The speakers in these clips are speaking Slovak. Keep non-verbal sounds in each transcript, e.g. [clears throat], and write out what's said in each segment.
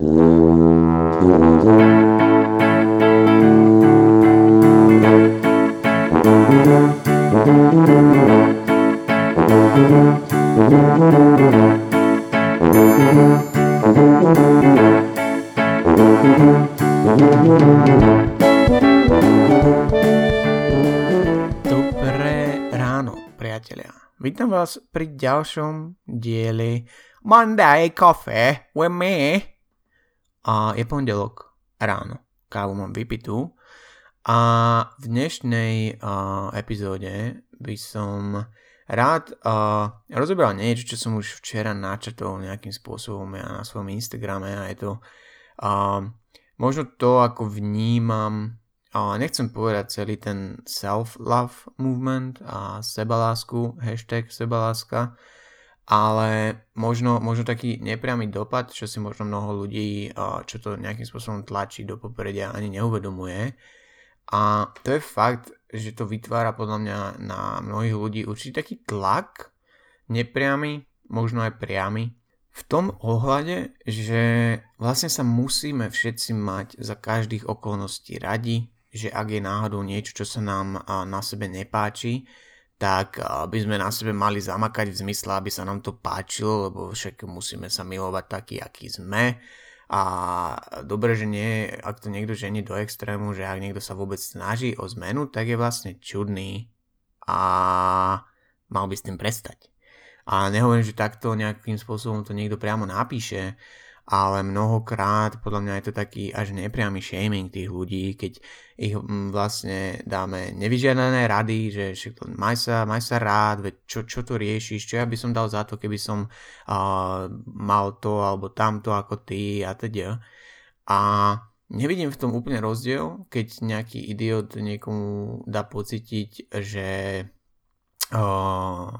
Vítam vás pri ďalšom dieli Monday Coffee with me. A je pondelok ráno. Kávu mám vypitú. A v dnešnej uh, epizóde by som rád uh, rozobral niečo, čo som už včera načrtol nejakým spôsobom ja na svojom Instagrame a je to uh, možno to, ako vnímam uh, nechcem povedať celý ten self-love movement a sebalásku, hashtag sebaláska, ale možno, možno taký nepriamy dopad, čo si možno mnoho ľudí, čo to nejakým spôsobom tlačí do popredia, ani neuvedomuje. A to je fakt, že to vytvára podľa mňa na mnohých ľudí určitý taký tlak, nepriamy, možno aj priamy, v tom ohľade, že vlastne sa musíme všetci mať za každých okolností radi, že ak je náhodou niečo, čo sa nám na sebe nepáči, tak by sme na sebe mali zamakať v zmysle, aby sa nám to páčilo, lebo však musíme sa milovať taký, aký sme a dobre, že nie, ak to niekto žení do extrému, že ak niekto sa vôbec snaží o zmenu, tak je vlastne čudný a mal by s tým prestať. A nehovorím, že takto nejakým spôsobom to niekto priamo napíše, ale mnohokrát podľa mňa je to taký až nepriamy shaming tých ľudí, keď ich mm, vlastne dáme nevyžiadané rady, že všetko, maj sa, maj sa rád, veď čo, čo to riešiš, čo ja by som dal za to, keby som uh, mal to alebo tamto ako ty a teda. A nevidím v tom úplne rozdiel, keď nejaký idiot niekomu dá pocítiť, že uh,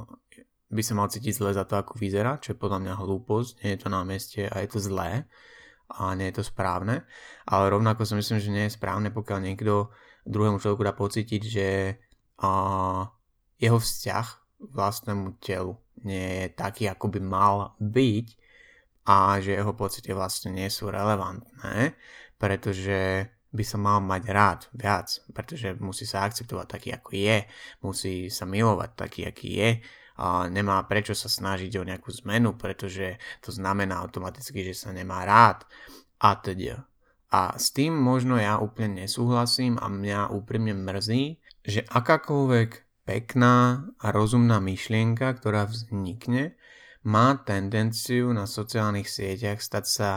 by sa mal cítiť zle za to, ako vyzerá, čo je podľa mňa hlúposť, nie je to na mieste a je to zlé a nie je to správne, ale rovnako si myslím, že nie je správne, pokiaľ niekto druhému človeku dá pocítiť, že uh, jeho vzťah vlastnému telu nie je taký, ako by mal byť a že jeho pocity vlastne nie sú relevantné, pretože by sa mal mať rád viac, pretože musí sa akceptovať taký, ako je, musí sa milovať taký, aký je. a nemá prečo sa snažiť o nejakú zmenu, pretože to znamená automaticky, že sa nemá rád a teda. A s tým možno ja úplne nesúhlasím a mňa úprimne mrzí, že akákoľvek pekná a rozumná myšlienka, ktorá vznikne, má tendenciu na sociálnych sieťach stať sa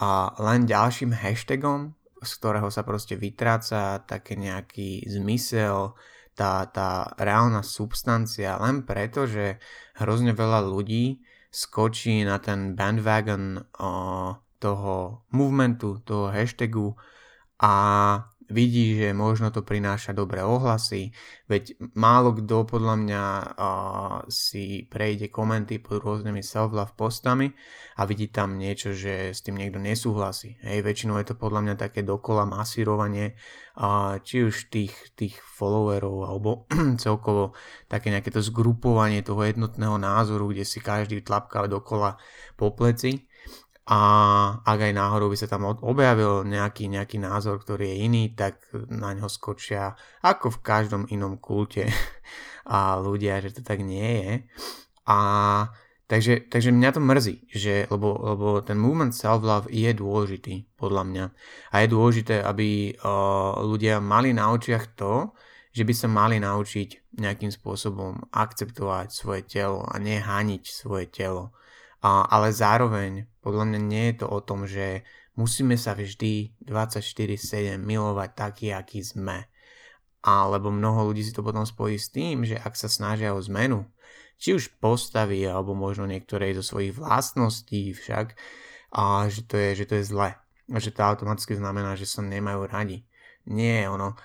a len ďalším hashtagom, z ktorého sa proste vytráca také nejaký zmysel, tá, tá reálna substancia len preto, že hrozne veľa ľudí skočí na ten bandwagon o, toho movementu, toho hashtagu a vidí, že možno to prináša dobré ohlasy, veď málo kto podľa mňa uh, si prejde komenty pod rôznymi self-love postami a vidí tam niečo, že s tým niekto nesúhlasí. Hej, väčšinou je to podľa mňa také dokola masírovanie uh, či už tých, tých followerov alebo [clears throat] celkovo také nejaké to zgrupovanie toho jednotného názoru, kde si každý tlapká dokola po pleci a ak aj náhodou by sa tam objavil nejaký, nejaký názor, ktorý je iný, tak na ňo skočia ako v každom inom kulte [laughs] a ľudia, že to tak nie je. A takže, takže mňa to mrzí, že, lebo, lebo ten movement self-love je dôležitý, podľa mňa. A je dôležité, aby uh, ľudia mali na očiach to, že by sa mali naučiť nejakým spôsobom akceptovať svoje telo a nehániť svoje telo a, ale zároveň podľa mňa nie je to o tom, že musíme sa vždy 24-7 milovať taký, aký sme. Alebo mnoho ľudí si to potom spojí s tým, že ak sa snažia o zmenu, či už postavy, alebo možno niektorej zo svojich vlastností však, a že to je, že to je zle. A že to automaticky znamená, že sa nemajú radi. Nie, ono,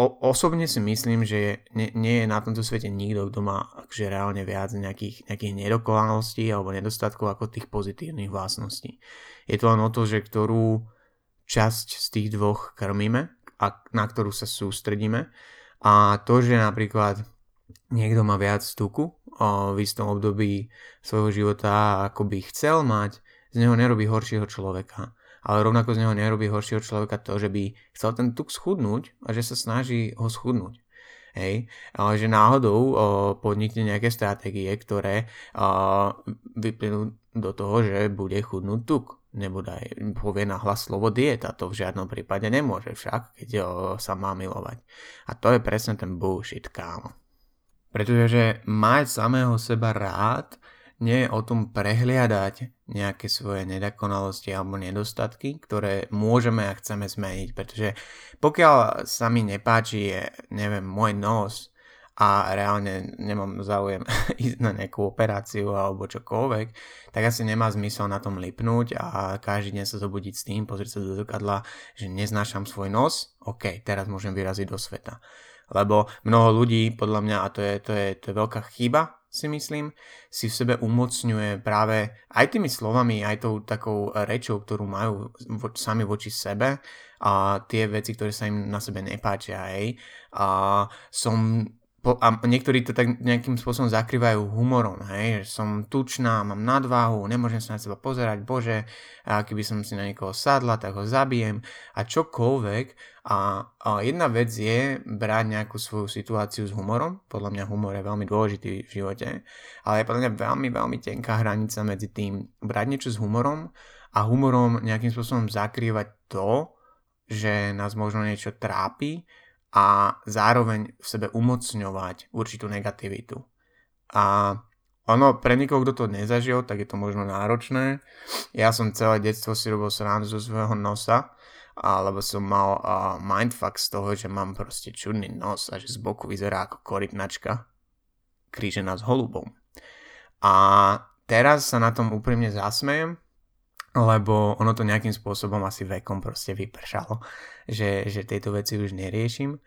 o, osobne si myslím, že nie, nie je na tomto svete nikto, kto má akže reálne viac nejakých, nejakých nedokonalostí alebo nedostatkov ako tých pozitívnych vlastností. Je to len o to, že ktorú časť z tých dvoch krmíme a na ktorú sa sústredíme. A to, že napríklad niekto má viac tuku v istom období svojho života, ako by chcel mať, z neho nerobí horšieho človeka. Ale rovnako z neho nerobí horšieho človeka to, že by chcel ten tuk schudnúť a že sa snaží ho schudnúť. Hej, ale že náhodou o, podnikne nejaké stratégie, ktoré o, vyplynú do toho, že bude chudnúť tuk. Nebodaj povie na hlas slovo dieta, to v žiadnom prípade nemôže však, keď o, sa má milovať. A to je presne ten bullshit, kámo. Pretože mať samého seba rád nie je o tom prehliadať nejaké svoje nedokonalosti alebo nedostatky, ktoré môžeme a chceme zmeniť, pretože pokiaľ sa mi nepáči, je, neviem, môj nos a reálne nemám záujem [laughs] ísť na nejakú operáciu alebo čokoľvek, tak asi nemá zmysel na tom lipnúť a každý deň sa zobudiť s tým, pozrieť sa do zrkadla, že neznášam svoj nos, ok, teraz môžem vyraziť do sveta. Lebo mnoho ľudí, podľa mňa, a to je, to je, to je veľká chyba, si myslím, si v sebe umocňuje práve aj tými slovami, aj tou takou rečou, ktorú majú vo, sami voči sebe a tie veci, ktoré sa im na sebe nepáčia, hej. A som a niektorí to tak nejakým spôsobom zakrývajú humorom, hej, že som tučná, mám nadváhu, nemôžem sa na seba pozerať, bože, a keby som si na niekoho sadla, tak ho zabijem a čokoľvek. A, a jedna vec je brať nejakú svoju situáciu s humorom, podľa mňa humor je veľmi dôležitý v živote, ale je podľa mňa veľmi, veľmi tenká hranica medzi tým brať niečo s humorom a humorom nejakým spôsobom zakrývať to, že nás možno niečo trápi, a zároveň v sebe umocňovať určitú negativitu. A ono, pre nikoho, kto to nezažil, tak je to možno náročné. Ja som celé detstvo si robil srandu zo svojho nosa, alebo som mal uh, mindfuck z toho, že mám proste čudný nos a že z boku vyzerá ako korytnačka krížená s holubom. A teraz sa na tom úprimne zasmejem, lebo ono to nejakým spôsobom asi vekom proste vypršalo, že, že tieto veci už neriešim,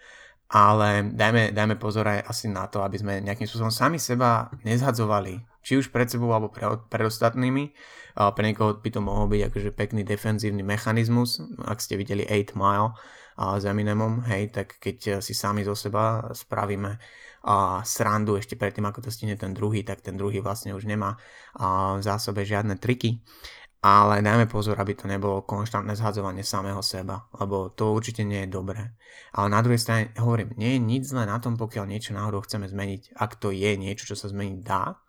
ale dajme, dajme pozor aj asi na to, aby sme nejakým spôsobom sami seba nezhadzovali, či už pred sebou alebo pre, pred ostatnými. Pre niekoho by to mohol byť akože pekný defenzívny mechanizmus, ak ste videli 8 Mile a s Eminemom, hej, tak keď si sami zo seba spravíme a srandu ešte predtým, ako to stihne ten druhý, tak ten druhý vlastne už nemá a v zásobe žiadne triky ale dajme pozor, aby to nebolo konštantné zhadzovanie samého seba, lebo to určite nie je dobré. Ale na druhej strane hovorím, nie je nič zlé na tom, pokiaľ niečo náhodou chceme zmeniť, ak to je niečo, čo sa zmeniť dá,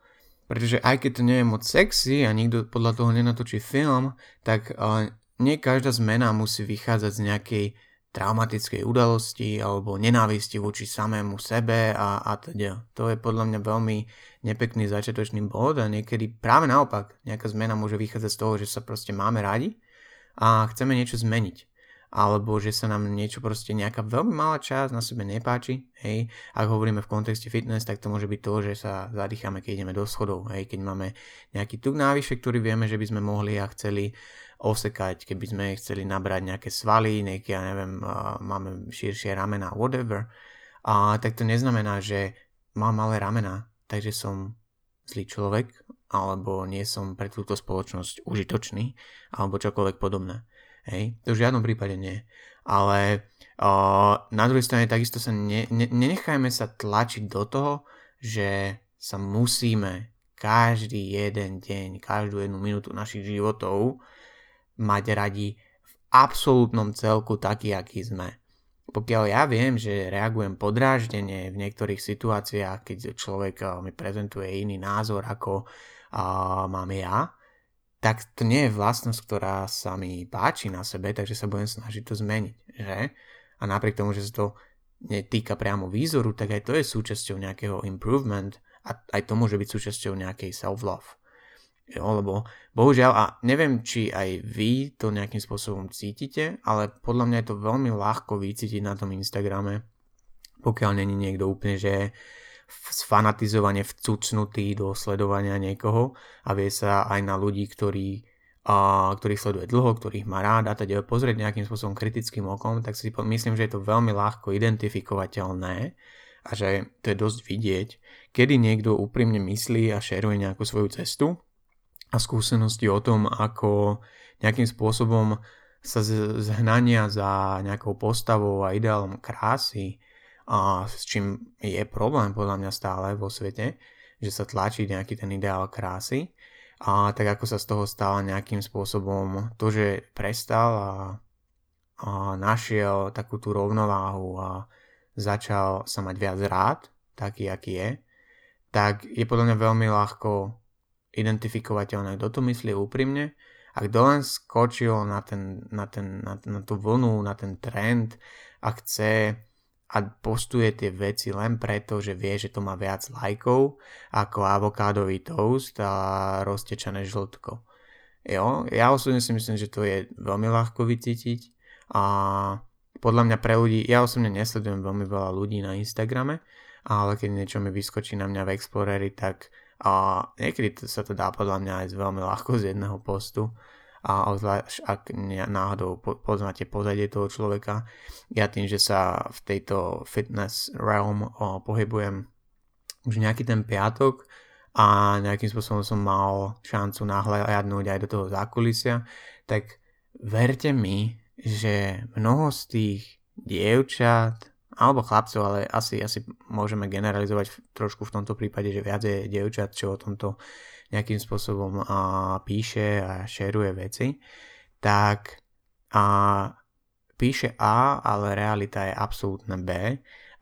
pretože aj keď to nie je moc sexy a nikto podľa toho nenatočí film, tak uh, nie každá zmena musí vychádzať z nejakej traumatickej udalosti alebo nenávisti voči samému sebe a, a teda. To je podľa mňa veľmi nepekný začiatočný bod a niekedy práve naopak nejaká zmena môže vychádzať z toho, že sa proste máme radi a chceme niečo zmeniť. Alebo že sa nám niečo proste nejaká veľmi malá časť na sebe nepáči, hej, ak hovoríme v kontexte fitness, tak to môže byť to, že sa zadýchame, keď ideme do schodov, hej, keď máme nejaký tuk návyše, ktorý vieme, že by sme mohli a chceli osekať, keby sme chceli nabrať nejaké svaly, nejaké, ja neviem, máme širšie ramena, whatever, a tak to neznamená, že mám malé ramena, takže som zlý človek, alebo nie som pre túto spoločnosť užitočný, alebo čokoľvek podobné. Hej, to v žiadnom prípade nie. Ale uh, na druhej strane takisto sa ne, ne, nenechajme sa tlačiť do toho, že sa musíme každý jeden deň, každú jednu minútu našich životov mať radi v absolútnom celku taký, aký sme. Pokiaľ ja viem, že reagujem podráždenie v niektorých situáciách, keď človek mi prezentuje iný názor, ako uh, mám ja, tak to nie je vlastnosť, ktorá sa mi páči na sebe, takže sa budem snažiť to zmeniť, že? A napriek tomu, že sa to netýka priamo výzoru, tak aj to je súčasťou nejakého improvement a aj to môže byť súčasťou nejakej self-love. Jo, lebo bohužiaľ, a neviem, či aj vy to nejakým spôsobom cítite, ale podľa mňa je to veľmi ľahko vycítiť na tom Instagrame, pokiaľ není niekto úplne, že sfanatizovane vcucnutý do sledovania niekoho a vie sa aj na ľudí, ktorí, a, ktorých sleduje dlho, ktorých má rád a teda pozrieť nejakým spôsobom kritickým okom, tak si myslím, že je to veľmi ľahko identifikovateľné a že to je dosť vidieť, kedy niekto úprimne myslí a šeruje nejakú svoju cestu a skúsenosti o tom, ako nejakým spôsobom sa zhnania za nejakou postavou a ideálom krásy a s čím je problém podľa mňa stále vo svete, že sa tlačí nejaký ten ideál krásy. A tak ako sa z toho stala nejakým spôsobom to, že prestal a, a našiel takú tú rovnováhu a začal sa mať viac rád, taký aký je, tak je podľa mňa veľmi ľahko identifikovateľné, kto to myslí úprimne a kto len skočil na, ten, na, ten, na, na tú vlnu, na ten trend a chce a postuje tie veci len preto, že vie, že to má viac lajkov ako avokádový toast a roztečené žltko. Jo, ja osobne si myslím, že to je veľmi ľahko vycítiť a podľa mňa pre ľudí, ja osobne nesledujem veľmi veľa ľudí na Instagrame, ale keď niečo mi vyskočí na mňa v Exploreri, tak a niekedy sa to dá podľa mňa aj veľmi ľahko z jedného postu a obzvlášť ak náhodou poznáte pozadie toho človeka. Ja tým, že sa v tejto fitness realm pohybujem už nejaký ten piatok a nejakým spôsobom som mal šancu nahľadnúť aj do toho zákulisia, tak verte mi, že mnoho z tých dievčat alebo chlapcov, ale asi, asi môžeme generalizovať trošku v tomto prípade, že viac je dievčat, čo o tomto nejakým spôsobom a, píše a šeruje veci, tak a, píše A, ale realita je absolútne B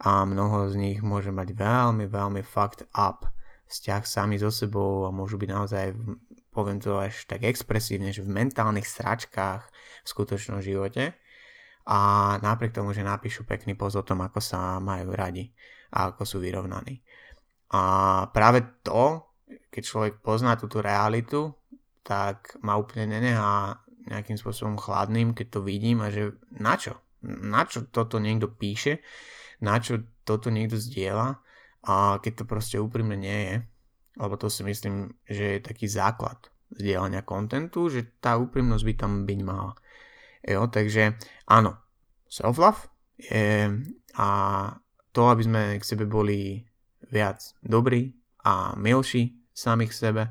a mnoho z nich môže mať veľmi, veľmi fucked up vzťah sami so sebou a môžu byť naozaj, poviem to až tak expresívne, že v mentálnych sračkách v skutočnom živote a napriek tomu, že napíšu pekný post o tom, ako sa majú radi a ako sú vyrovnaní. A práve to, keď človek pozná túto realitu, tak ma úplne nenehá nejakým spôsobom chladným, keď to vidím a že na čo? Na čo toto niekto píše? Na čo toto niekto zdieľa? A keď to proste úprimne nie je, lebo to si myslím, že je taký základ zdieľania kontentu, že tá úprimnosť by tam byť mala. Jo, takže áno, self-love je, a to, aby sme k sebe boli viac dobrí a milší samých sebe,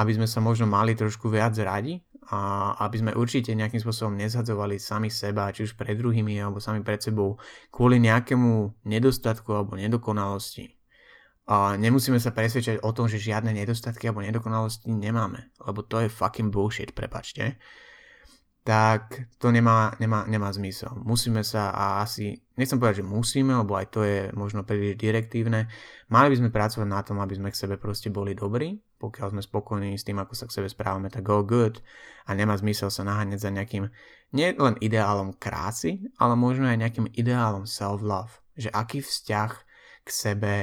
aby sme sa možno mali trošku viac radi a aby sme určite nejakým spôsobom nezhadzovali sami seba, či už pred druhými alebo sami pred sebou kvôli nejakému nedostatku alebo nedokonalosti. A nemusíme sa presvedčať o tom, že žiadne nedostatky alebo nedokonalosti nemáme, lebo to je fucking bullshit, prepačte tak to nemá, nemá, nemá zmysel. Musíme sa a asi, nechcem povedať, že musíme, lebo aj to je možno príliš direktívne, mali by sme pracovať na tom, aby sme k sebe proste boli dobrí, pokiaľ sme spokojní s tým, ako sa k sebe správame, tak go good. A nemá zmysel sa naháňať za nejakým, nie len ideálom krásy, ale možno aj nejakým ideálom self-love, že aký vzťah k sebe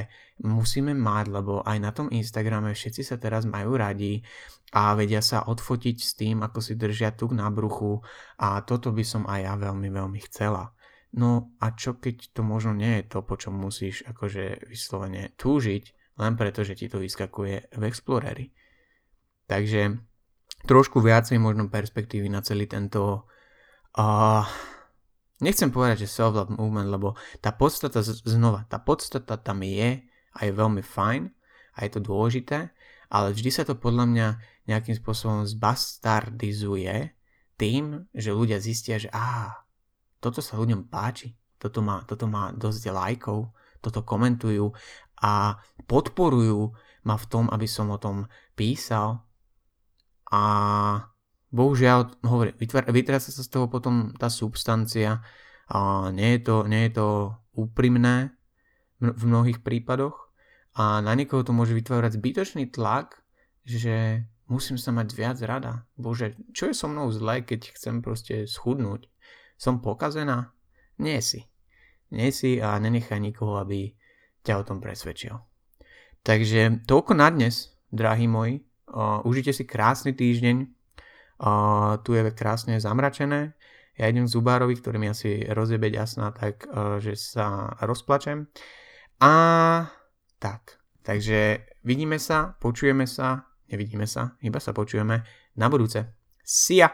musíme mať, lebo aj na tom Instagrame všetci sa teraz majú radi, a vedia sa odfotiť s tým, ako si držia tuk na bruchu a toto by som aj ja veľmi, veľmi chcela. No a čo keď to možno nie je to, po čom musíš akože vyslovene túžiť, len preto, že ti to vyskakuje v Exploreri. Takže trošku viacej možno perspektívy na celý tento uh, nechcem povedať, že self-love movement, lebo tá podstata znova, tá podstata tam je a je veľmi fajn a je to dôležité, ale vždy sa to podľa mňa nejakým spôsobom zbastardizuje tým, že ľudia zistia, že á, toto sa ľuďom páči, toto má, toto má dosť lajkov, toto komentujú a podporujú ma v tom, aby som o tom písal. A bohužiaľ, hovorím, vytráca sa z toho potom tá substancia a nie je to, nie je to úprimné v mnohých prípadoch a na niekoho to môže vytvárať zbytočný tlak, že musím sa mať viac rada. Bože, čo je so mnou zle, keď chcem proste schudnúť? Som pokazená? Nie si. Nie si a nenechaj nikoho, aby ťa o tom presvedčil. Takže toľko na dnes, drahí. Uh, užite si krásny týždeň. Tu je krásne zamračené. Ja idem k zubárovi, ktorý mi asi rozjebe jasná, tak že sa rozplačem. A tak. Takže vidíme sa, počujeme sa Nevidíme sa, iba sa počujeme na budúce. See ya!